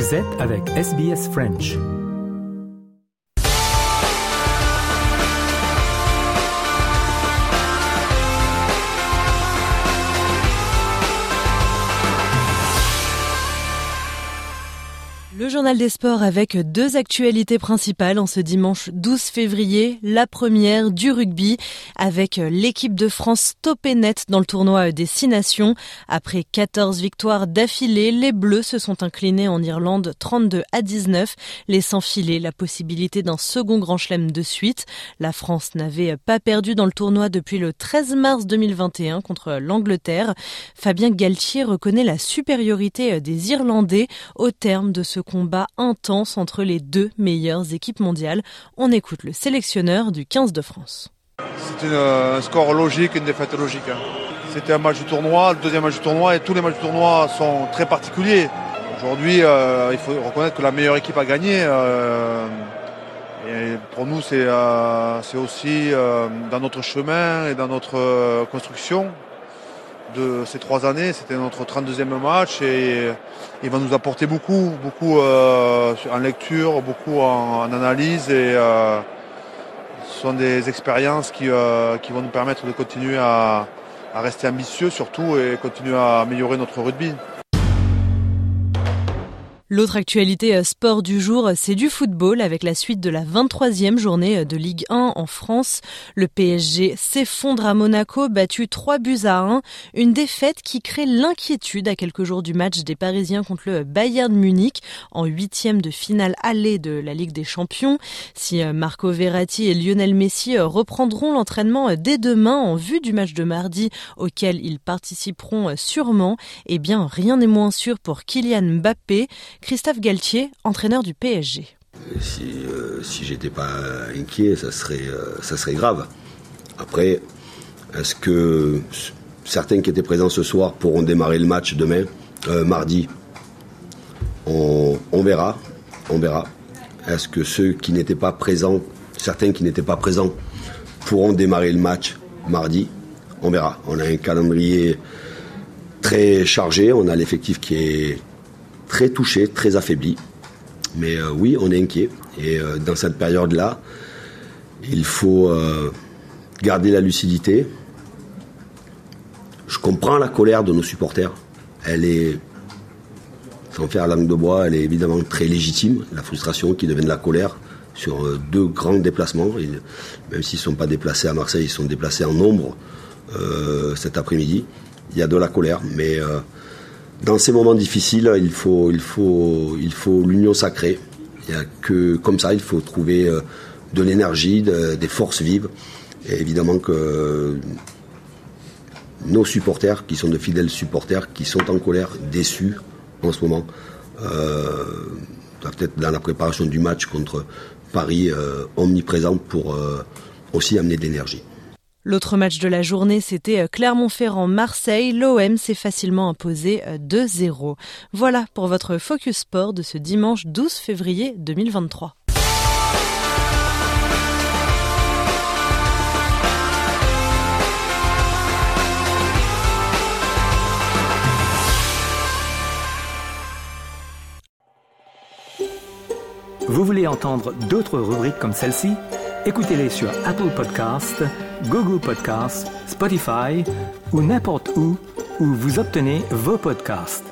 Vous avec SBS French. Le journal des sports avec deux actualités principales en ce dimanche 12 février. La première du rugby avec l'équipe de France topée net dans le tournoi des Six Nations. Après 14 victoires d'affilée, les Bleus se sont inclinés en Irlande 32 à 19, laissant filer la possibilité d'un second grand chelem de suite. La France n'avait pas perdu dans le tournoi depuis le 13 mars 2021 contre l'Angleterre. Fabien Galtier reconnaît la supériorité des Irlandais au terme de ce combat intense entre les deux meilleures équipes mondiales. On écoute le sélectionneur du 15 de France. C'est un score logique, une défaite logique. Hein. C'était un match du tournoi, le deuxième match du tournoi, et tous les matchs du tournoi sont très particuliers. Aujourd'hui, euh, il faut reconnaître que la meilleure équipe a gagné. Euh, pour nous, c'est euh, aussi dans notre chemin et dans notre construction de ces trois années. C'était notre 32e match et il va nous apporter beaucoup, beaucoup euh, en lecture, beaucoup en, analyse et euh, ce sont des expériences qui, euh, qui, vont nous permettre de continuer à rester ambitieux surtout et continuer à améliorer notre rugby. L'autre actualité euh, sport du jour, c'est du football avec la suite de la 23e journée euh, de Ligue 1 en France. Le PSG s'effondre à Monaco, battu 3 buts à 1. Une défaite qui crée l'inquiétude à quelques jours du match des Parisiens contre le Bayern Munich en huitième de finale allée de la Ligue des Champions. Si euh, Marco Verratti et Lionel Messi reprendront l'entraînement dès demain en vue du match de mardi auquel ils participeront sûrement, eh bien rien n'est moins sûr pour Kylian Mbappé. Christophe Galtier, entraîneur du PSG. Si, euh, si j'étais pas inquiet, ça serait, euh, grave. Après, est-ce que certains qui étaient présents ce soir pourront démarrer le match demain, euh, mardi? On, verra, on verra. Est-ce que ceux qui n'étaient pas présents, certains qui n'étaient pas présents, pourront démarrer le match mardi? On verra. On a un calendrier très chargé, on a l'effectif qui est très touché, très affaibli. Mais euh, oui, on est inquiet. Et euh, dans cette période-là, il faut euh, garder la lucidité. Je comprends la colère de nos supporters. Elle est, sans faire langue de bois, elle est évidemment très légitime. La frustration qui devient de la colère sur deux grands déplacements. même s'ils ne sont pas déplacés à Marseille, ils sont déplacés en nombre cet après-midi. Il y a de la colère, mais dans ces moments difficiles, il faut, l'union sacrée. Il comme ça, il faut trouver euh, de l'énergie, des forces vives. Et évidemment que nos supporters, qui sont de fidèles supporters, qui sont en colère, déçus en ce moment, euh, peut-être dans la préparation du match contre Paris, euh, omniprésent pour euh, aussi amener de l'énergie. L'autre match de la journée, c'était euh, Clermont-Ferrand-Marseille. L'OM s'est facilement imposé 2-0. Euh, voilà pour votre Focus Sport de ce dimanche 12 février 2023. Vous voulez entendre d'autres rubriques comme celle-ci? Écoutez-les sur Apple Podcasts, Google Podcasts, Spotify ou n'importe où où vous obtenez vos podcasts.